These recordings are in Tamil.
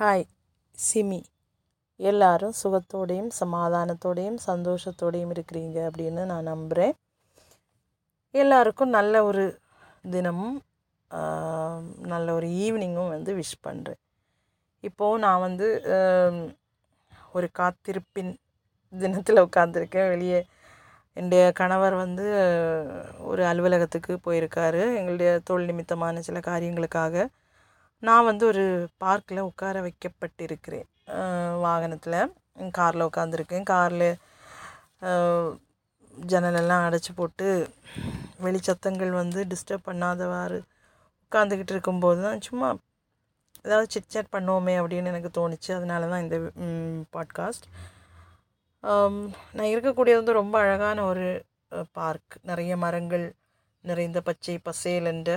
ஹாய் சிமி. எல்லாரும் சுகத்தோடையும் சமாதானத்தோடையும் சந்தோஷத்தோடையும் இருக்கிறீங்க அப்படின்னு நான் நம்புகிறேன் எல்லாருக்கும் நல்ல ஒரு தினமும் நல்ல ஒரு ஈவினிங்கும் வந்து விஷ் பண்ணுறேன் இப்போது நான் வந்து ஒரு காத்திருப்பின் தினத்தில் உட்காந்துருக்கேன் வெளியே என்னுடைய கணவர் வந்து ஒரு அலுவலகத்துக்கு போயிருக்காரு. எங்களுடைய தொழில் நிமித்தமான சில காரியங்களுக்காக நான் வந்து ஒரு பார்க்கில் உட்கார வைக்கப்பட்டிருக்கிறேன். வாகனத்தில். காரில் உட்காந்துருக்கேன் காரில் ஜன்னலெல்லாம் அடைச்சி போட்டு வெளிச்சத்தங்கள் வந்து டிஸ்டர்ப் பண்ணாதவாறு உட்காந்துக்கிட்டு இருக்கும்போது தான் சும்மா ஏதாவது சிட்சாட் பண்ணுவோமே அப்படின்னு எனக்கு தோணுச்சு. அதனால தான் இந்த பாட்காஸ்ட் நான் இருக்கக்கூடியது வந்து ரொம்ப அழகான ஒரு பார்க். நிறைய மரங்கள் நிறைந்த பச்சை பசேல் என்ற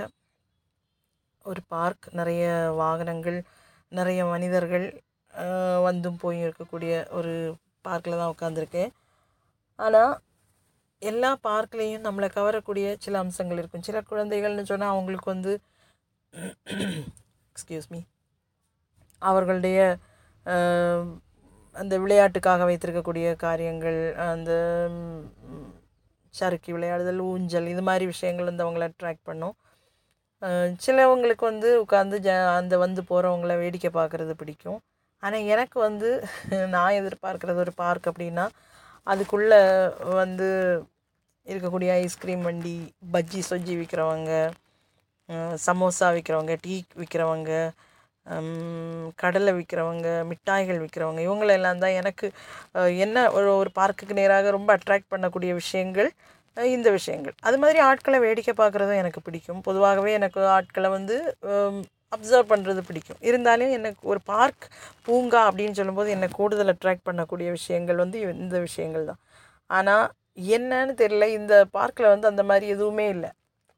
ஒரு பார்க் நிறைய வாகனங்கள் நிறைய மனிதர்கள் வந்தும் போய் இருக்கக்கூடிய ஒரு பார்க்கில் தான் உட்காந்துருக்கேன் ஆனால் எல்லா பார்க்லேயும் நம்மளை கவரக்கூடிய சில அம்சங்கள் இருக்கும். சில குழந்தைகள்னு சொன்னால் அவங்களுக்கு வந்து எக்ஸ்கியூஸ் மீ அவர்களுடைய அந்த விளையாட்டுக்காக வைத்திருக்கக்கூடிய காரியங்கள் அந்த சறுக்கி விளையாடுதல் ஊஞ்சல் இது மாதிரி விஷயங்கள் வந்து அவங்கள அட்ராக்ட் பண்ணும். சிலவங்களுக்கு வந்து உட்காந்து ஜ அந்த வந்து போகிறவங்கள வேடிக்கை பார்க்குறது பிடிக்கும். ஆனால் எனக்கு வந்து நான் எதிர்பார்க்குறது ஒரு பார்க் அப்படின்னா அதுக்குள்ளே வந்து இருக்கக்கூடிய ஐஸ்கிரீம் வண்டி பஜ்ஜி சொஜ்ஜி விற்கிறவங்க சமோசா விற்கிறவங்க டீ விற்கிறவங்க கடலை விற்கிறவங்க மிட்டாய்கள் விற்கிறவங்க இவங்களெல்லாம் தான் எனக்கு என்ன ஒரு ஒரு பார்க்குக்கு நேராக ரொம்ப அட்ராக்ட் பண்ணக்கூடிய விஷயங்கள். இந்த விஷயங்கள். அது மாதிரி ஆட்களை வேடிக்கை பார்க்குறதும் எனக்கு பிடிக்கும். பொதுவாகவே எனக்கு ஆட்களை வந்து அப்சர்வ் பண்ணுறது பிடிக்கும். இருந்தாலும் எனக்கு ஒரு பார்க் பூங்கா அப்படின்னு சொல்லும்போது என்னை கூடுதல் அட்ராக்ட் பண்ணக்கூடிய விஷயங்கள் வந்து இந்த விஷயங்கள் தான். ஆனால் என்னன்னு தெரியல. இந்த பார்க்கில் வந்து அந்த மாதிரி எதுவுமே இல்லை.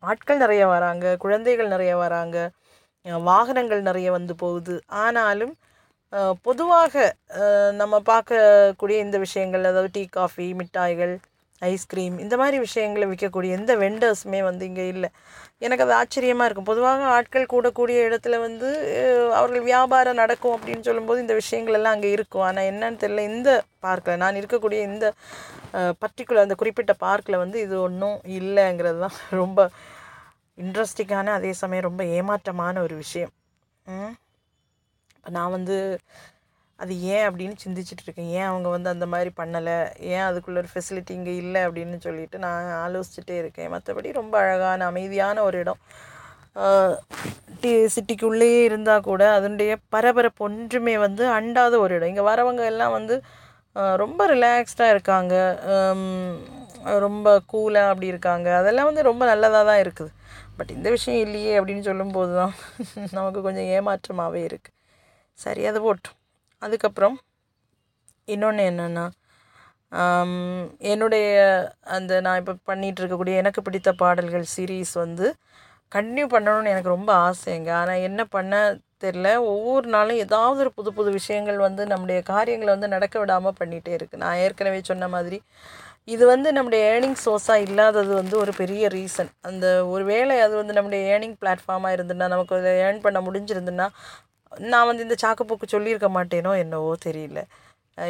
ஆட்கள் நிறைய வராங்க குழந்தைகள் நிறைய வராங்க வாகனங்கள் நிறைய வந்து போகுது. ஆனாலும் பொதுவாக நம்ம பார்க்கக்கூடிய இந்த விஷயங்கள் அதாவது டீ காஃபி மிட்டாய்கள் ஐஸ்கிரீம் இந்த மாதிரி விஷயங்களை விற்கக்கூடிய எந்த வெண்டர்ஸுமே வந்து இங்கே இல்லை. எனக்கு அது ஆச்சரியமாக இருக்கும். பொதுவாக ஆட்கள் கூடக்கூடிய இடத்துல வந்து அவர்கள் வியாபாரம் நடக்கும் அப்படின்னு சொல்லும்போது இந்த விஷயங்கள் எல்லாம் அங்கே இருக்கும். ஆனால் என்னன்னு தெரியல. இந்த பார்க்கில் நான் இருக்கக்கூடிய இந்த பர்டிகுலர் அந்த குறிப்பிட்ட பார்க்கில் வந்து இது ஒன்றும் இல்லைங்கிறது தான் ரொம்ப இன்ட்ரெஸ்டிங்கான அதே சமயம் ரொம்ப ஏமாற்றமான ஒரு விஷயம். இப்போ நான் வந்து அது ஏன் அப்படின்னு சிந்திச்சுட்டு இருக்கேன் ஏன் அவங்க வந்து அந்த மாதிரி பண்ணலை? ஏன் அதுக்குள்ள ஒரு ஃபெசிலிட்டி இங்கே இல்லை அப்படின்னு சொல்லிட்டு நான் ஆலோசிச்சுட்டே இருக்கேன். மற்றபடி ரொம்ப அழகான அமைதியான ஒரு இடம். டி சிட்டிக்குள்ளேயே இருந்தால் கூட அதனுடைய பரபரப்பு ஒன்றுமே வந்து அண்டாத ஒரு இடம். இங்கே வரவங்க எல்லாம் வந்து ரொம்ப ரிலாக்ஸ்டாக இருக்காங்க. ரொம்ப கூலாக அப்படி இருக்காங்க. அதெல்லாம் வந்து ரொம்ப நல்லதாக தான் இருக்குது. பட் இந்த விஷயம் இல்லையே அப்படின்னு சொல்லும்போது தான் நமக்கு கொஞ்சம் ஏமாற்றமாகவே இருக்குது சரி அது போட்டும். அதுக்கப்புறம் இன்னொன்று என்னென்னா என்னுடைய அந்த நான் இப்போ பண்ணிகிட்டு இருக்கக்கூடிய எனக்கு பிடித்த பாடல்கள் சீரீஸ் வந்து கண்டினியூ பண்ணணும்னு எனக்கு ரொம்ப ஆசைங்க. ஆனால் என்ன பண்ண தெரில. ஒவ்வொரு நாளும் ஏதாவது ஒரு புது புது விஷயங்கள் வந்து நம்முடைய காரியங்களை வந்து நடக்க விடாமல் பண்ணிகிட்டே இருக்குது நான் ஏற்கனவே சொன்ன மாதிரி இது வந்து நம்முடைய ஏர்னிங் சோர்ஸாக இல்லாதது வந்து ஒரு பெரிய ரீசன் அந்த ஒரு வேளை அது வந்து நம்முடைய ஏர்னிங் பிளாட்ஃபார்மாக இருந்துன்னா நமக்கு அதை ஏர்ன் பண்ண முடிஞ்சிருந்துன்னா நான் வந்து இந்த சாக்குப்போக்கு சொல்லியிருக்க மாட்டேனோ என்னவோ தெரியல.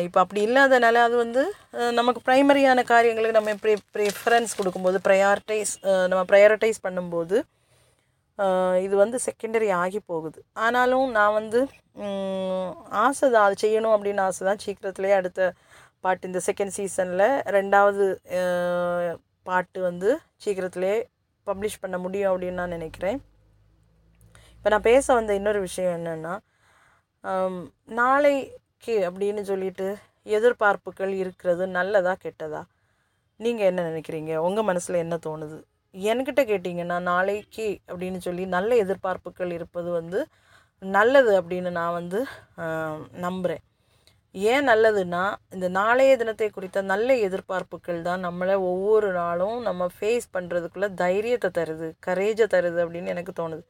இப்போ அப்படி இல்லாதனால அது வந்து நமக்கு ப்ரைமரியான காரியங்களுக்கு நம்ம ப்ரி ப்ரிஃபரன்ஸ் கொடுக்கும்போது ப்ரையாரிட்டைஸ் நம்ம ப்ரையாரிட்டைஸ் பண்ணும்போது இது வந்து செகண்டரி ஆகி போகுது. ஆனாலும் நான் வந்து ஆசை தான் அது செய்யணும் அப்படின்னு ஆசை தான். சீக்கிரத்துலேயே அடுத்த பாட்டு இந்த செகண்ட் சீசனில் ரெண்டாவது பாட்டு வந்து சீக்கிரத்துலேயே பப்ளிஷ் பண்ண முடியும் அப்படின்னு நான் நினைக்கிறேன். இப்போ நான் பேச வந்த இன்னொரு விஷயம் என்னென்னா நாளைக்கு அப்படின்னு சொல்லிட்டு எதிர்பார்ப்புகள் இருக்கிறது நல்லதா கெட்டதா? நீங்கள் என்ன நினைக்கிறீங்க? உங்கள் மனசில் என்ன தோணுது? என்கிட்ட கேட்டிங்கன்னா நாளைக்கு அப்படின்னு சொல்லி நல்ல எதிர்பார்ப்புகள் இருப்பது வந்து நல்லது அப்படின்னு நான் வந்து நம்புகிறேன் ஏன் நல்லதுன்னா இந்த நாளைய தினத்தை குறித்த நல்ல எதிர்பார்ப்புகள் தான் நம்மளை ஒவ்வொரு நாளும் நம்ம ஃபேஸ் பண்ணுறதுக்குள்ளே தைரியத்தை தருது கரேஜை தருது அப்படின்னு எனக்கு தோணுது.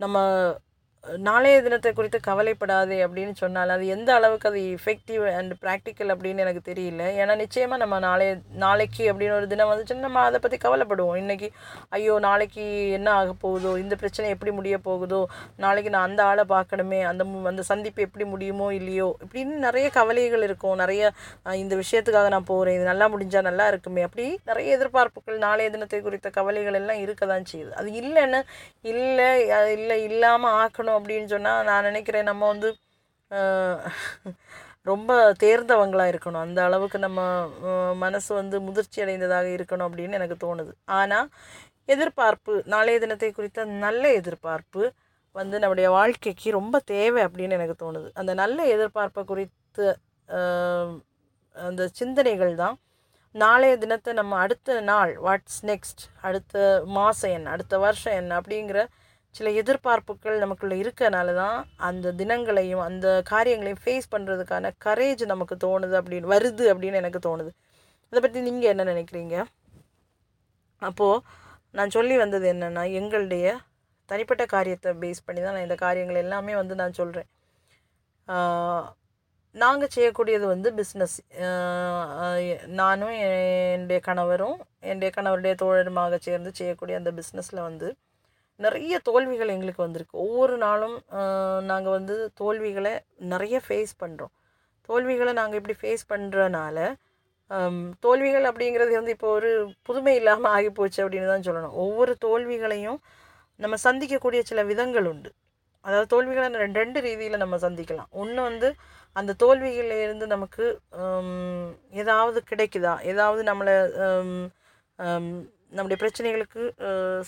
நம்ம நாளைய தினத்தை குறித்து கவலைப்படாதே அப்படின்னு சொன்னால் அது எந்த அளவுக்கு அது எஃபெக்டிவ் அண்ட் ப்ராக்டிக்கல் அப்படின்னு எனக்கு தெரியல. ஏன்னா நிச்சயமாக நம்ம நாளைய நாளைக்கு அப்படின்னு ஒரு தினம் வந்துச்சுன்னா நம்ம அதை பற்றி கவலைப்படுவோம். இன்றைக்கி ஐயோ நாளைக்கு என்ன ஆக போகுதோ இந்த பிரச்சனை எப்படி முடிய போகுதோ நாளைக்கு நான் அந்த ஆளை பார்க்கணுமே அந்த மு- அந்த சந்திப்பு எப்படி முடியுமோ இல்லையோ இப்படின்னு நிறைய கவலைகள் இருக்கும். நிறைய இந்த விஷயத்துக்காக நான் போகிறேன் இது நல்லா முடிஞ்சால் நல்லா இருக்குமே அப்படி நிறைய எதிர்பார்ப்புகள் நாளைய தினத்தை குறித்த கவலைகள் எல்லாம் இருக்க தான் செய்யுது. அது இல்லைன்னு இல்லை இல்லை இல்லாமல் ஆக்கணும் அப்படின்னு சொன்னால் நான் நினைக்கிறேன் நம்ம வந்து ரொம்ப தேர்ந்தவங்களாக இருக்கணும். அந்த அளவுக்கு நம்ம மனசு வந்து முதிர்ச்சி அடைந்ததாக இருக்கணும் அப்படின்னு எனக்கு தோணுது. ஆனால் எதிர்பார்ப்பு நாளைய தினத்தை குறித்த நல்ல எதிர்பார்ப்பு வந்து நம்முடைய வாழ்க்கைக்கு ரொம்ப தேவை அப்படின்னு எனக்கு தோணுது. அந்த நல்ல எதிர்பார்ப்பை குறித்து அந்த சிந்தனைகள் தான் நாளைய தினத்தை நம்ம அடுத்த நாள் வாட்ஸ் நெக்ஸ்ட் அடுத்த மாதம் என்ன அடுத்த வருஷம் என்ன அப்படிங்கிற சில எதிர்பார்ப்புகள் நமக்குள்ளே இருக்கனால தான் அந்த தினங்களையும் அந்த காரியங்களையும் ஃபேஸ் பண்ணுறதுக்கான கரேஜ் நமக்கு தோணுது அப்படின்னு வருது அப்படின்னு எனக்கு தோணுது. இதை பற்றி நீங்கள் என்ன நினைக்கிறீங்க? அப்போது நான் சொல்லி வந்தது என்னென்னா எங்களுடைய தனிப்பட்ட காரியத்தை பேஸ் பண்ணி தான் நான் இந்த காரியங்கள் எல்லாமே வந்து நான் சொல்கிறேன் நாங்கள் செய்யக்கூடியது வந்து பிஸ்னஸ் நானும் என்னுடைய கணவரும் என்னுடைய கணவருடைய தோழருமாக சேர்ந்து செய்யக்கூடிய அந்த பிஸ்னஸில் வந்து நிறைய தோல்விகள் எங்களுக்கு வந்திருக்கு. ஒவ்வொரு நாளும் நாங்கள் வந்து தோல்விகளை நிறைய ஃபேஸ் பண்ணுறோம் தோல்விகளை நாங்கள் இப்படி ஃபேஸ் பண்ணுறனால தோல்விகள் அப்படிங்கிறது வந்து இப்போ ஒரு புதுமை இல்லாமல் ஆகிப்போச்சு அப்படின்னு தான் சொல்லணும். ஒவ்வொரு தோல்விகளையும் நம்ம சந்திக்கக்கூடிய சில விதங்கள் உண்டு. அதாவது தோல்விகளை ரெண்டு ரெண்டு ரீதியில் நம்ம சந்திக்கலாம். ஒன்று வந்து அந்த தோல்விகளில் இருந்து நமக்கு ஏதாவது கிடைக்குதா? ஏதாவது நம்மளை நம்முடைய பிரச்சனைகளுக்கு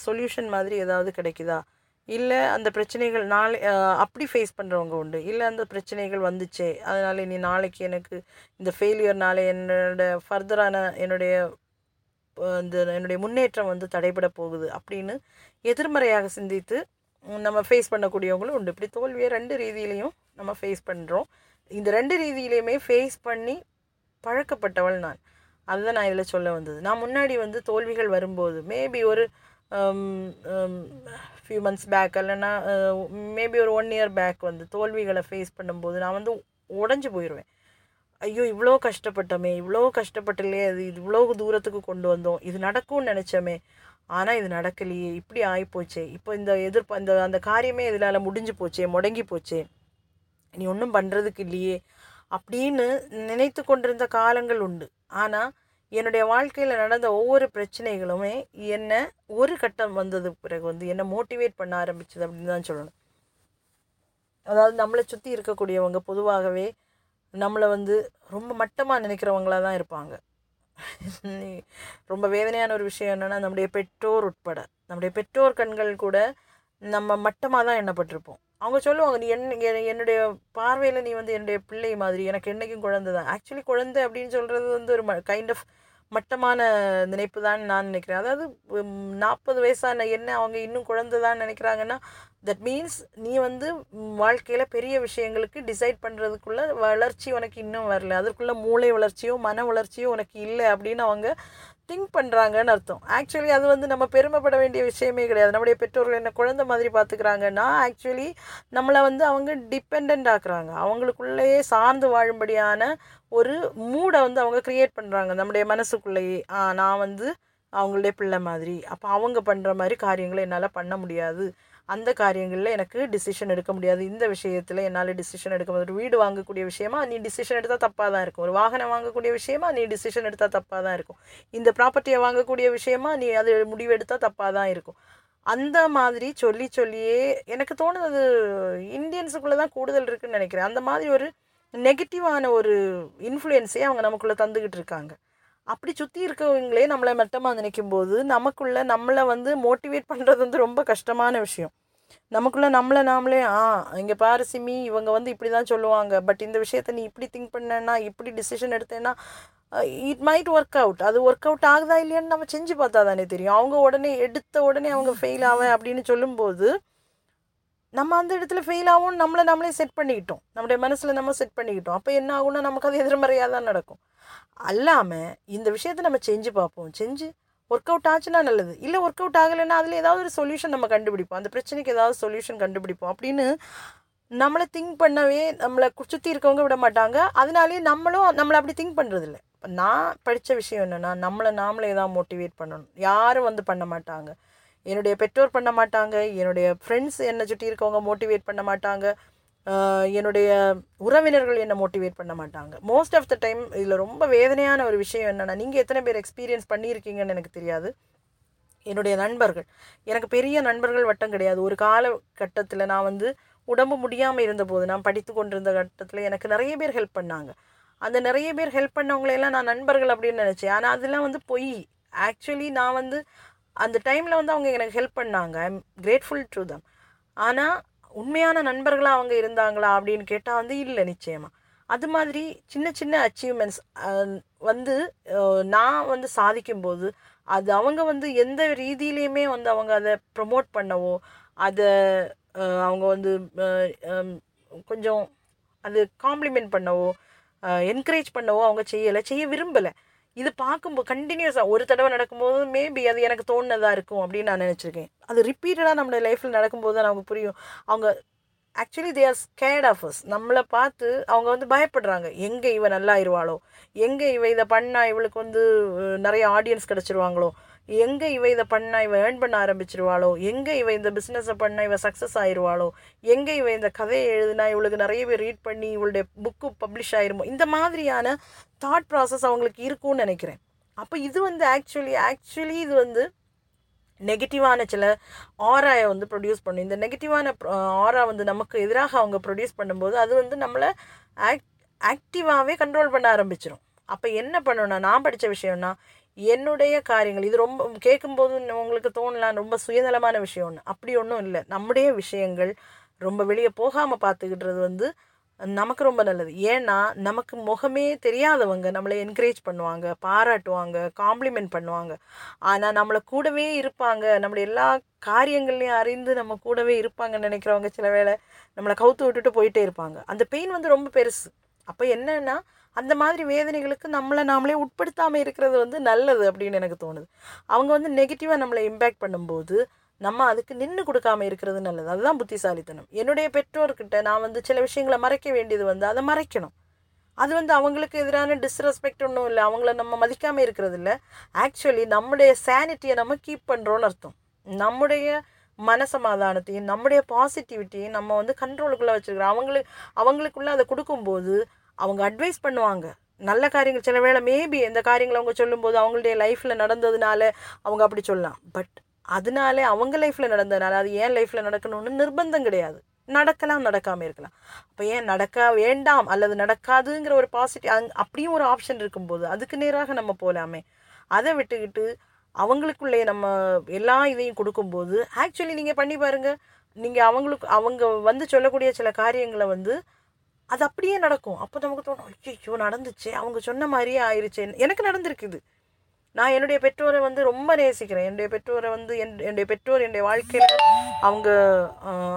சொல்யூஷன் மாதிரி ஏதாவது கிடைக்குதா? இல்லை அந்த பிரச்சனைகள் நாளை அப்படி ஃபேஸ் பண்ணுறவங்க உண்டு. இல்லை அந்த பிரச்சனைகள் வந்துச்சே அதனால் இனி நாளைக்கு எனக்கு இந்த ஃபெயிலியர்னால என்னோட ஃபர்தரான என்னுடைய இந்த என்னுடைய முன்னேற்றம் வந்து தடைபட போகுது அப்படின்னு எதிர்மறையாக சிந்தித்து நம்ம ஃபேஸ் பண்ணக்கூடியவங்களும் உண்டு. இப்படி தோல்வியை ரெண்டு ரீதியிலையும் நம்ம ஃபேஸ் பண்ணுறோம் இந்த ரெண்டு ரீதியிலையுமே ஃபேஸ் பண்ணி பழக்கப்பட்டவள் நான். அதுதான் நான் இதில் சொல்ல வந்தது. நான் முன்னாடி வந்து தோல்விகள் வரும்போது மேபி ஒரு ஃபியூ மந்த்ஸ் பேக் இல்லைன்னா uh, மேபி ஒரு ஒன் இயர் பேக் வந்து தோல்விகளை ஃபேஸ் பண்ணும்போது நான் வந்து உடஞ்சி போயிடுவேன் ஐயோ இவ்வளோ கஷ்டப்பட்டோமே இவ்வளோ கஷ்டப்பட்டலையே அது இது இவ்வளோ தூரத்துக்கு கொண்டு வந்தோம் இது நடக்கும்னு நினச்சோமே ஆனால் இது நடக்கலையே இப்படி ஆகிப்போச்சே இப்போ இந்த எதிர்ப்பு அந்த அந்த காரியமே இதனால் முடிஞ்சு போச்சே முடங்கி போச்சே நீ ஒன்றும் பண்ணுறதுக்கு இல்லையே அப்படின்னு நினைத்து கொண்டிருந்த காலங்கள் உண்டு. ஆனால் என்னுடைய வாழ்க்கையில் நடந்த ஒவ்வொரு பிரச்சனைகளுமே என்ன ஒரு கட்டம் வந்தது பிறகு வந்து என்னை மோட்டிவேட் பண்ண ஆரம்பிச்சது அப்படின்னு தான் சொல்லணும். அதாவது நம்மளை சுற்றி இருக்கக்கூடியவங்க பொதுவாகவே நம்மளை வந்து ரொம்ப மட்டமாக நினைக்கிறவங்களாக தான் இருப்பாங்க. ரொம்ப வேதனையான ஒரு விஷயம் என்னென்னா நம்முடைய பெற்றோர் உட்பட நம்முடைய பெற்றோர் கண்கள் கூட நம்ம மட்டமாக தான் எண்ணப்பட்டிருப்போம். அவங்க சொல்லுவாங்க நீ என்ன என்னுடைய பார்வையில் நீ வந்து என்னுடைய பிள்ளை மாதிரி எனக்கு என்றைக்கும் குழந்தை தான். ஆக்சுவலி குழந்தை அப்படின்னு சொல்கிறது வந்து ஒரு கைண்ட் ஆஃப் மட்டமான நினைப்பு தான் நான் நினைக்கிறேன். அதாவது நாற்பது வயசான என்ன அவங்க இன்னும் குழந்தை தான் நினைக்கிறாங்கன்னா தட் மீன்ஸ் நீ வந்து வாழ்க்கையில் பெரிய விஷயங்களுக்கு டிசைட் பண்ணுறதுக்குள்ள வளர்ச்சி உனக்கு இன்னும் வரல. அதற்குள்ளே மூளை வளர்ச்சியோ மன வளர்ச்சியோ உனக்கு இல்லை அப்படின்னு அவங்க திங்க் பண்ணுறாங்கன்னு அர்த்தம். ஆக்சுவலி அது வந்து நம்ம பெருமைப்பட வேண்டிய விஷயமே கிடையாது. நம்முடைய பெற்றோர்கள் என்ன குழந்தை மாதிரி பார்த்துக்கிறாங்கன்னா ஆக்சுவலி நம்மளை வந்து அவங்க டிபெண்ட் ஆக்குறாங்க. அவங்களுக்குள்ளேயே சார்ந்து வாழும்படியான ஒரு மூடை வந்து அவங்க க்ரியேட் பண்ணுறாங்க நம்முடைய மனசுக்குள்ளேயே நான் வந்து அவங்களுடைய பிள்ளை மாதிரி. அப்போ அவங்க பண்ணுற மாதிரி காரியங்களை என்னால் பண்ண முடியாது. அந்த காரியங்களில் எனக்கு டிசிஷன் எடுக்க முடியாது. இந்த விஷயத்தில் என்னால் டிசிஷன் எடுக்க முடியாது. ஒரு வீடு வாங்கக்கூடிய விஷயமா நீ டிசிஷன் எடுத்தால் தப்பாக தான் இருக்கும். ஒரு வாகனம் வாங்கக்கூடிய விஷயமா நீ டிசிஷன் எடுத்தால் தப்பாக தான் இருக்கும். இந்த ப்ராப்பர்ட்டியை வாங்கக்கூடிய விஷயமா நீ அது முடிவு எடுத்தால் தப்பாக தான் இருக்கும். அந்த மாதிரி சொல்லி சொல்லியே எனக்கு தோணுது அது இந்தியன்ஸுக்குள்ளே தான் கூடுதல் இருக்குன்னு நினைக்கிறேன். அந்த மாதிரி ஒரு நெகட்டிவான ஒரு இன்ஃப்ளூயன்ஸே அவங்க நமக்குள்ளே தந்துக்கிட்டு இருக்காங்க. அப்படி சுற்றி இருக்கவங்களே நம்மளை மட்டமாக நினைக்கும் போது நமக்குள்ளே நம்மளை வந்து மோட்டிவேட் பண்ணுறது வந்து ரொம்ப கஷ்டமான விஷயம். நமக்குள்ளே நம்மளை நாமளே ஆ இங்கே பாரு சிமி இவங்க வந்து இப்படி தான் சொல்லுவாங்க. பட் இந்த விஷயத்த நீ இப்படி திங்க் பண்ணேன்னா இப்படி டிசிஷன் எடுத்தேன்னா இட் மைட் ஒர்க் அவுட் அது ஒர்க் அவுட் ஆகுதா இல்லையான்னு நம்ம செஞ்சு பார்த்தா தானே தெரியும். அவங்க உடனே எடுத்த உடனே அவங்க ஃபெயில் ஆவேன் அப்படின்னு சொல்லும்போது நம்ம அந்த இடத்துல ஃபெயில் ஆகும் நம்மளை நம்மளே செட் பண்ணிக்கிட்டோம். நம்முடைய மனசில் நம்ம செட் பண்ணிக்கிட்டோம். அப்போ என்ன ஆகும்னா நமக்கு அது எதிர்மறையாக தான் நடக்கும். அல்லாமல் இந்த விஷயத்தை நம்ம செஞ்சு பார்ப்போம். செஞ்சு ஒர்க் அவுட் ஆச்சுன்னா நல்லது. இல்லை ஒர்க் அவுட் ஆகலைன்னா அதில் ஏதாவது ஒரு சொல்யூஷன் நம்ம கண்டுபிடிப்போம். அந்த பிரச்சனைக்கு ஏதாவது சொல்யூஷன் கண்டுபிடிப்போம் அப்படின்னு நம்மளை திங்க் பண்ணவே நம்மளை சுற்றி இருக்கவங்க விட மாட்டாங்க. அதனாலேயே நம்மளும் நம்மளை அப்படி திங்க் பண்ணுறதில்ல இப்போ நான் படித்த விஷயம் என்னென்னா நம்மளை நாமளே தான் மோட்டிவேட் பண்ணணும். யாரும் வந்து பண்ண மாட்டாங்க. என்னுடைய பெற்றோர் பண்ண மாட்டாங்க. என்னுடைய ஃப்ரெண்ட்ஸ் என்னை சுற்றி இருக்கவங்க மோட்டிவேட் பண்ண மாட்டாங்க. என்னுடைய உறவினர்கள் என்னை மோட்டிவேட் பண்ண மாட்டாங்க. மோஸ்ட் ஆஃப் த டைம் இதில் ரொம்ப வேதனையான ஒரு விஷயம் என்னென்னா நீங்கள் எத்தனை பேர் எக்ஸ்பீரியன்ஸ் பண்ணியிருக்கீங்கன்னு எனக்கு தெரியாது. என்னுடைய நண்பர்கள். எனக்கு பெரிய நண்பர்கள் வட்டம் கிடையாது. ஒரு காலகட்டத்தில் நான் வந்து உடம்பு முடியாமல் இருந்தபோது நான் படித்து கொண்டிருந்த கட்டத்தில் எனக்கு நிறைய பேர் ஹெல்ப் பண்ணாங்க. அந்த நிறைய பேர் ஹெல்ப் பண்ணவங்களையெல்லாம் நான் நண்பர்கள் அப்படின்னு நினச்சேன். ஆனால் அதெல்லாம் வந்து பொய். ஆக்சுவலி நான் வந்து அந்த டைமில் வந்து அவங்க எனக்கு ஹெல்ப் பண்ணாங்க. I am grateful to them ஆனால் உண்மையான நண்பர்களாக அவங்க இருந்தாங்களா அப்படின்னு கேட்டால் வந்து இல்லை நிச்சயமாக அது மாதிரி சின்ன சின்ன அச்சீவ்மெண்ட்ஸ் வந்து நான் வந்து சாதிக்கும்போது அது அவங்க வந்து எந்த ரீதியிலையுமே வந்து அவங்க அதை ப்ரொமோட் பண்ணவோ அதை அவங்க வந்து கொஞ்சம் அது காம்ப்ளிமெண்ட் பண்ணவோ என்கரேஜ் பண்ணவோ அவங்க செய்யலை செய்ய விரும்பலை. இது பார்க்கும்போது கண்டினியூஸாக ஒரு தடவை நடக்கும்போது மேபி அது எனக்கு தோணுனதாக இருக்கும் அப்படின்னு நான் நினச்சிருக்கேன். அது ரிப்பீட்டடாக நம்மளோட லைஃப்பில் நடக்கும்போது தான் நமக்கு புரியும். அவங்க actually they are scared of us நம்மளை பார்த்து அவங்க வந்து பயப்படுறாங்க. எங்கே இவ நல்லா ஆயிடுவாளோ எங்கே இவ இதை பண்ணால் இவளுக்கு வந்து நிறைய ஆடியன்ஸ் கிடச்சிருவாங்களோ? எங்கே இவ இதை பண்ணால் இவன் ஏர்ன் பண்ண ஆரம்பிச்சிருவாளோ? எங்கே இவ இந்த பிஸ்னஸை பண்ணால் இவன் சக்ஸஸ் ஆயிடுவாளோ எங்கே இவ இந்த கதையை எழுதுனா இவளுக்கு நிறைய பேர் ரீட் பண்ணி இவளுடைய புக்கு பப்ளிஷ் ஆயிருமோ? இந்த மாதிரியான தாட் ப்ராசஸ் அவங்களுக்கு இருக்கும்னு நினைக்கிறேன். அப்போ இது வந்து ஆக்சுவலி ஆக்சுவலி இது வந்து நெகட்டிவான சில ஆராயை வந்து ப்ரொடியூஸ் பண்ணும். இந்த நெகட்டிவான ஆரா வந்து நமக்கு எதிராக அவங்க ப்ரொடியூஸ் பண்ணும்போது அது வந்து நம்மளை ஆக் ஆக்டிவாகவே கண்ட்ரோல் பண்ண ஆரம்பிச்சிடும் அப்போ என்ன பண்ணணும்னா நான் படித்த விஷயம்னா என்னுடைய காரியங்கள் இது ரொம்ப கேட்கும்போது உங்களுக்கு தோணலாம் ரொம்ப சுயநலமான விஷயம் ஒன்று அப்படி ஒன்றும் இல்லை. நம்முடைய விஷயங்கள் ரொம்ப வெளியே போகாமல் பார்த்துக்கிட்டுறது வந்து நமக்கு ரொம்ப நல்லது. ஏன்னா நமக்கு முகமே தெரியாதவங்க நம்மளை என்கரேஜ் பண்ணுவாங்க பாராட்டுவாங்க காம்ப்ளிமெண்ட் பண்ணுவாங்க. ஆனால் நம்மளை கூடவே இருப்பாங்க. நம்மளை எல்லா காரியங்கள்லையும் அறிந்து நம்ம கூடவே இருப்பாங்கன்னு நினைக்கிறவங்க சில வேளை நம்மளை கவுத்து விட்டுட்டு போயிட்டே இருப்பாங்க. அந்த பெயின் வந்து ரொம்ப பெருசு. அப்போ என்னன்னா அந்த மாதிரி வேதனைகளுக்கு நம்மளை நாமளே உட்படுத்தாமல் இருக்கிறது வந்து நல்லது அப்படின்னு எனக்கு தோணுது. அவங்க வந்து நெகட்டிவாக நம்மளை இம்பேக்ட் பண்ணும்போது நம்ம அதுக்கு நின்று கொடுக்காம இருக்கிறது நல்லது. அதுதான் புத்திசாலித்தனம். என்னுடைய பெற்றோர்கிட்ட நான் வந்து சில விஷயங்களை மறைக்க வேண்டியது வந்து அதை மறைக்கணும். அது வந்து அவங்களுக்கு எதிரான டிஸ்ரெஸ்பெக்ட் ஒன்றும் இல்லை. அவங்கள நம்ம மதிக்காமல் இருக்கிறது இல்லை. ஆக்சுவலி நம்முடைய சானிட்டியை நம்ம கீப் பண்ணுறோன்னு அர்த்தம். நம்முடைய மனசமாதானத்தையும் நம்முடைய பாசிட்டிவிட்டியும் நம்ம வந்து கண்ட்ரோலுக்குள்ளே வச்சுருக்கிறோம். அவங்களுக்கு அவங்களுக்குள்ளே அதை கொடுக்கும்போது அவங்க அட்வைஸ் பண்ணுவாங்க. நல்ல காரியங்கள் சில வேளை மேபி எந்த காரியங்களை அவங்க சொல்லும்போது அவங்களுடைய லைஃப்பில் நடந்ததுனால அவங்க அப்படி சொல்லலாம். பட் அதனால அவங்க லைஃப்பில் நடந்ததுனால அது ஏன் லைஃப்பில் நடக்கணும்னு நிர்பந்தம் கிடையாது. நடக்கலாம் நடக்காமல் இருக்கலாம். அப்போ ஏன் நடக்க வேண்டாம் அல்லது நடக்காதுங்கிற ஒரு பாசிட்டிவ் அங் அப்படியும் ஒரு ஆப்ஷன் இருக்கும்போது அதுக்கு நேராக நம்ம போகலாமே அதை விட்டுக்கிட்டு அவங்களுக்குள்ளே நம்ம எல்லா இதையும் கொடுக்கும்போது ஆக்சுவலி நீங்கள் பண்ணி பாருங்கள் நீங்கள் அவங்களுக்கு அவங்க வந்து சொல்லக்கூடிய சில காரியங்களை வந்து அது அப்படியே நடக்கும். அப்போ நமக்கு தோணும் ஐயோ நடந்துச்சு. அவங்க சொன்ன மாதிரியே ஆயிடுச்சு எனக்கு நடந்திருக்குது நான் என்னுடைய பெற்றோரை வந்து ரொம்ப நேசிக்கிறேன். என்னுடைய பெற்றோரை வந்து என் என்னுடைய பெற்றோர் என்னுடைய வாழ்க்கையில் அவங்க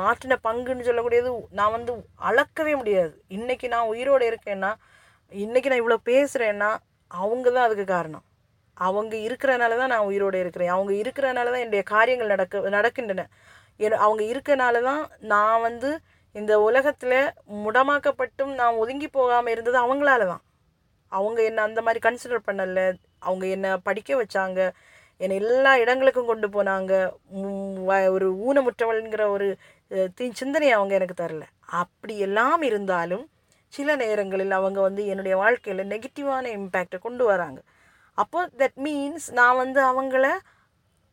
ஆற்றின பங்குன்னு சொல்லக்கூடியது நான் வந்து அளக்கவே முடியாது. இன்றைக்கி நான் உயிரோடு இருக்கேன்னா இன்றைக்கி நான் இவ்வளோ பேசுகிறேன்னா அவங்க தான் அதுக்கு காரணம். அவங்க இருக்கிறனால தான் நான் உயிரோடு இருக்கிறேன். அவங்க இருக்கிறனால தான் என்னுடைய காரியங்கள் நடக்க நடக்கின்றன. என் அவங்க இருக்கனால தான் நான் வந்து இந்த உலகத்தில் முடமாக்கப்பட்டும் நான் ஒதுங்கி போகாமல் இருந்தது அவங்களால தான் அவங்க என்னை அந்த மாதிரி கன்சிடர் பண்ணல அவங்க என்னை படிக்க வச்சாங்க என்னை எல்லா இடங்களுக்கும் கொண்டு போனாங்க ஒரு ஊனமுற்றவள்ங்கிற ஒரு தீ சிந்தனையை அவங்க எனக்கு தரல. அப்படி எல்லாம் இருந்தாலும் சில நேரங்களில் அவங்க வந்து என்னுடைய வாழ்க்கையில் நெகட்டிவான இம்பேக்டை கொண்டு வராங்க. அப்போது தட் மீன்ஸ் நான் வந்து அவங்கள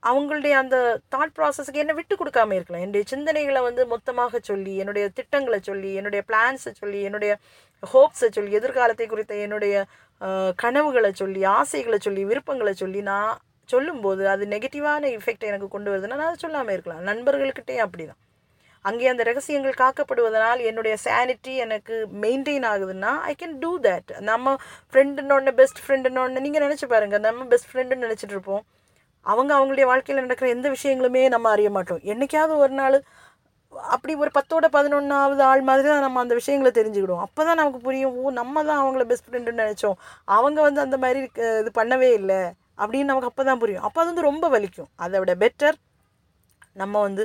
அவங்களுடைய அந்த தாட் ப்ராசஸ்க்கு என்ன விட்டு கொடுக்காம இருக்கலாம். என்னுடைய சிந்தனைகளை வந்து மொத்தமாக சொல்லி என்னுடைய திட்டங்களை சொல்லி என்னுடைய பிளான்ஸை சொல்லி என்னுடைய ஹோப்ஸை சொல்லி எதிர்காலத்தை குறித்த என்னுடைய கனவுகளை சொல்லி ஆசைகளை சொல்லி விருப்பங்களை சொல்லி நான் சொல்லும்போது அது நெகட்டிவான இஃபெக்ட் எனக்கு கொண்டு வருதுன்னா நான் அதை சொல்லாமல் இருக்கலாம். நண்பர்கள்கிட்டயும் அப்படி தான் அங்கே அந்த ரகசியங்கள் காக்கப்படுவதனால் என்னுடைய சானிட்டி எனக்கு மெயின்டைன் ஆகுதுன்னா ஐ கேன் டூ தேட் நம்ம ஃப்ரெண்டுன்னு பெஸ்ட் ஃப்ரெண்டுன்னு நீங்கள் நினச்சி பாருங்கள் நம்ம பெஸ்ட் ஃப்ரெண்டுன்னு நினச்சிட்டு இருப்போம். அவங்க அவங்களுடைய வாழ்க்கையில் நடக்கிற எந்த விஷயங்களுமே நம்ம அறிய மாட்டோம். என்னைக்காவது ஒரு நாள் அப்படி ஒரு பத்தோட பதினொன்றாவது ஆள் மாதிரி தான் நம்ம அந்த விஷயங்களை தெரிஞ்சுக்கிடுவோம். அப்போ தான் நமக்கு புரியும் ஓ நம்ம தான் அவங்கள பெஸ்ட் ஃப்ரெண்டுன்னு நினச்சோம். அவங்க வந்து அந்த மாதிரி இது பண்ணவே இல்லை. அப்படின்னு நமக்கு அப்போ தான் புரியும். அப்போ அது வந்து ரொம்ப வலிக்கும். அதை விட பெட்டர் நம்ம வந்து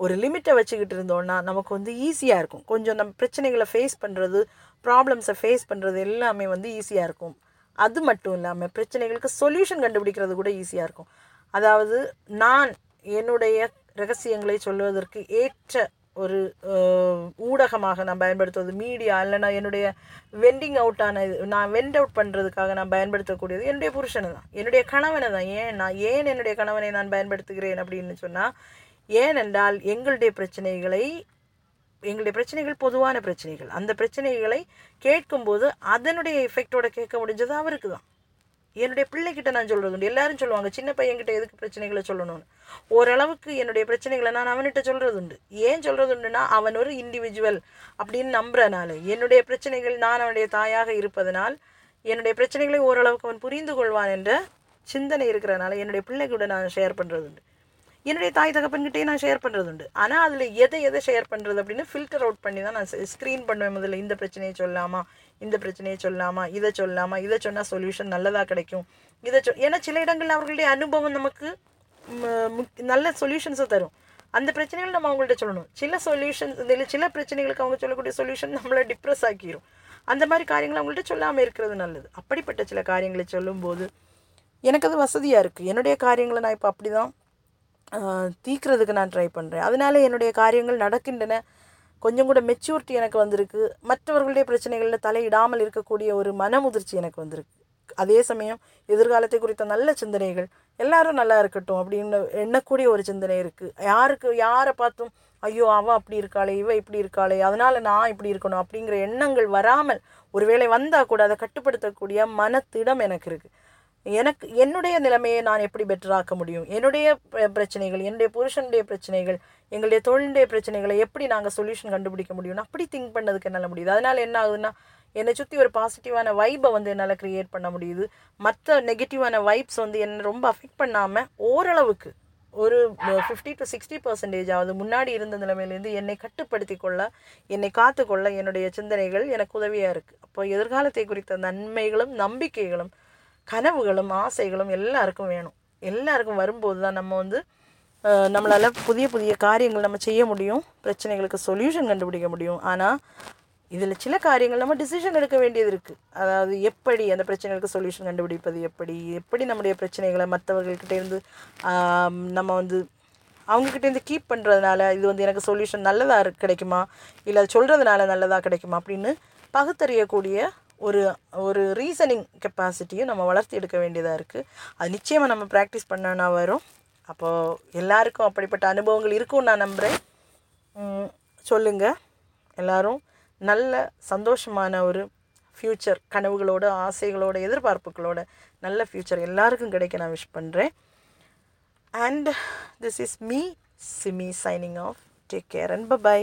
ஒரு லிமிட்டை வச்சுக்கிட்டு இருந்தோம்னா நமக்கு வந்து ஈஸியாக இருக்கும். கொஞ்சம் நம்ம பிரச்சனைகளை ஃபேஸ் பண்ணுறது ப்ராப்ளம்ஸை ஃபேஸ் பண்ணுறது எல்லாமே வந்து ஈஸியாக இருக்கும். அது மட்டும் இல்லாமல் பிரச்சனைகளுக்கு சொல்யூஷன் கண்டுபிடிக்கிறது கூட ஈஸியாக இருக்கும். அதாவது நான் என்னுடைய ரகசியங்களை சொல்வதற்கு ஏற்ற ஒரு ஊடகமாக நான் பயன்படுத்துவது மீடியா இல்லைன்னா என்னுடைய வெண்டிங் அவுட்டான இது நான் வெண்ட் அவுட் பண்ணுறதுக்காக நான் பயன்படுத்தக்கூடியது என்னுடைய புருஷனை தான். என்னுடைய கணவனை தான். ஏன் நான் ஏன் என்னுடைய கணவனை நான் பயன்படுத்துகிறேன் அப்படின்னு சொன்னால் ஏனென்றால் எங்களுடைய பிரச்சனைகளை எங்களுடைய பிரச்சனைகள் பொதுவான பிரச்சனைகள். அந்த பிரச்சனைகளை கேட்கும்போது அதனுடைய எஃபெக்டோட கேட்க முடிஞ்சது அவருக்கு தான். என்னுடைய பிள்ளைகிட்ட நான் சொல்கிறது உண்டு. எல்லாரும் சொல்லுவாங்க சின்ன பையன்கிட்ட எதுக்கு பிரச்சனைகளை சொல்லணும்னு? ஓரளவுக்கு என்னுடைய பிரச்சனைகளை நான் அவன்கிட்ட சொல்கிறது உண்டு. ஏன் சொல்கிறது உண்டுன்னா அவன் ஒரு இண்டிவிஜுவல் அப்படின்னு நம்புறனால. என்னுடைய பிரச்சனைகள் நான் அவனுடைய தாயாக இருப்பதனால் என்னுடைய பிரச்சனைகளை ஓரளவுக்கு அவன் புரிந்து கொள்வான் என்ற சிந்தனை இருக்கிறனால என்னுடைய பிள்ளைக்கூட நான் ஷேர் பண்ணுறது உண்டு. என்னுடைய தாய் தகப்பன்கிட்டே நான் ஷேர் பண்ணுறது உண்டு ஆனால் அதில் எதை எதை ஷேர் பண்ணுறது அப்படின்னு ஃபில்டர் அவுட் பண்ணி தான் நான் ஸ்க்ரீன் பண்ணுவேன் முதல்ல. இந்த பிரச்சனையை சொல்லாமா? இந்த பிரச்சனையை சொல்லாமா? இதை சொல்லாமா? இதை சொன்னால் சொல்யூஷன் நல்லதாக கிடைக்கும். இதை சொல் ஏன்னா சில இடங்களில் அவர்களுடைய அனுபவம் நமக்கு முக்- நல்ல சொல்யூஷன்ஸை தரும். அந்த பிரச்சனைகள் நம்ம அவங்கள்ட்ட சொல்லணும். சில சொல்யூஷன்ஸ் இல்லை சில பிரச்சனைகளுக்கு அவங்க சொல்லக்கூடிய சொல்யூஷன் நம்மளை டிப்ரெஸ் ஆக்கிரும். அந்த மாதிரி காரியங்களை அவங்கள்ட்ட சொல்லாமல் இருக்கிறது நல்லது. அப்படிப்பட்ட சில காரியங்களை சொல்லும்போது எனக்கு அது வசதியாக இருக்குது என்னுடைய காரியங்களை நான் இப்போ அப்படி தான் தீர்க்கிறதுக்கு நான் ட்ரை பண்ணுறேன் அதனால் என்னுடைய காரியங்கள் நடக்கின்றன. கொஞ்சம் கூட மெச்சூரிட்டி எனக்கு வந்திருக்கு. மற்றவர்களுடைய பிரச்சனைகளில் தலையிடாமல் இருக்கக்கூடிய ஒரு மனமுதிர்ச்சி எனக்கு வந்திருக்கு. அதே சமயம் எதிர்காலத்தை குறித்த நல்ல சிந்தனைகள் எல்லாரும் நல்லா இருக்கட்டும் அப்படின்னு எண்ணக்கூடிய ஒரு சிந்தனை இருக்குது யாருக்கு யாரை பார்த்தும் ஐயோ அவள் அப்படி இருக்காளே இவ இப்படி இருக்காளே அதனால் நான் இப்படி இருக்கணும் அப்படிங்கிற எண்ணங்கள் வராமல் ஒருவேளை வந்தால் கூட அதை கட்டுப்படுத்தக்கூடிய மனத்திடம் எனக்கு இருக்குது எனக்கு என்னுடைய நிலைமையை நான் எப்படி பெட்டராக்க முடியும்? என்னுடைய பிரச்சனைகள் என்னுடைய புருஷனுடைய பிரச்சனைகள் எங்களுடைய தொழிலுடைய பிரச்சனைகளை எப்படி நாங்கள் சொல்யூஷன் கண்டுபிடிக்க முடியும்னு அப்படி திங்க் பண்ணதுக்கு என்னால் முடியுது. அதனால் என்ன ஆகுதுன்னா என்னை சுற்றி ஒரு பாசிட்டிவான வைப்பை வந்து என்னால் க்ரியேட் பண்ண முடியுது. மற்ற நெகட்டிவான வைப்ஸ் வந்து என்னை ரொம்ப அஃபெக்ட் பண்ணாமல் ஓரளவுக்கு ஒரு ஃபிஃப்டி டு சிக்ஸ்டி பர்சன்டேஜ் ஆகுது முன்னாடி இருந்த நிலைமையிலேருந்து என்னை கட்டுப்படுத்தி கொள்ள என்னை காத்துக்கொள்ள என்னுடைய சிந்தனைகள் எனக்கு உதவியாக இருக்குது அப்போ எதிர்காலத்தை குறித்த நன்மைகளும் நம்பிக்கைகளும் கனவுகளும் ஆசைகளும் எல்லாருக்கும் வேணும். எல்லாருக்கும் வரும்போது தான் நம்ம வந்து நம்மளால் புதிய புதிய காரியங்கள் நம்ம செய்ய முடியும். பிரச்சனைகளுக்கு சொல்யூஷன் கண்டுபிடிக்க முடியும். ஆனால் இதில் சில காரியங்கள் நம்ம டிசிஷன் எடுக்க வேண்டியது இருக்குது அதாவது எப்படி அந்த பிரச்சனைகளுக்கு சொல்யூஷன் கண்டுபிடிப்பது எப்படி எப்படி நம்முடைய பிரச்சனைகளை மற்றவர்கள்கிட்ட இருந்து நம்ம வந்து அவங்கக்கிட்டேருந்து கீப் பண்ணுறதுனால இது வந்து எனக்கு சொல்யூஷன் நல்லதாக கிடைக்குமா? இல்லை அது சொல்கிறதுனால நல்லதாக கிடைக்குமா? அப்படின்னு பகுத்தறியக்கூடிய ஒரு ஒரு ரீசனிங் கெப்பாசிட்டியும் நம்ம வளர்த்து எடுக்க வேண்டியதாக இருக்குது அது நிச்சயமாக நம்ம ப்ராக்டிஸ் பண்ணோன்னா வரும். அப்போது எல்லாருக்கும் அப்படிப்பட்ட அனுபவங்கள் இருக்கும்னு நான் நம்புகிறேன் சொல்லுங்கள் எல்லாரும் நல்ல சந்தோஷமான ஒரு ஃப்யூச்சர் கனவுகளோட ஆசைகளோட எதிர்பார்ப்புகளோட நல்ல ஃப்யூச்சர் எல்லாருக்கும் கிடைக்க நான் விஷ் பண்ணுறேன் and this is me Simi signing off take care and bye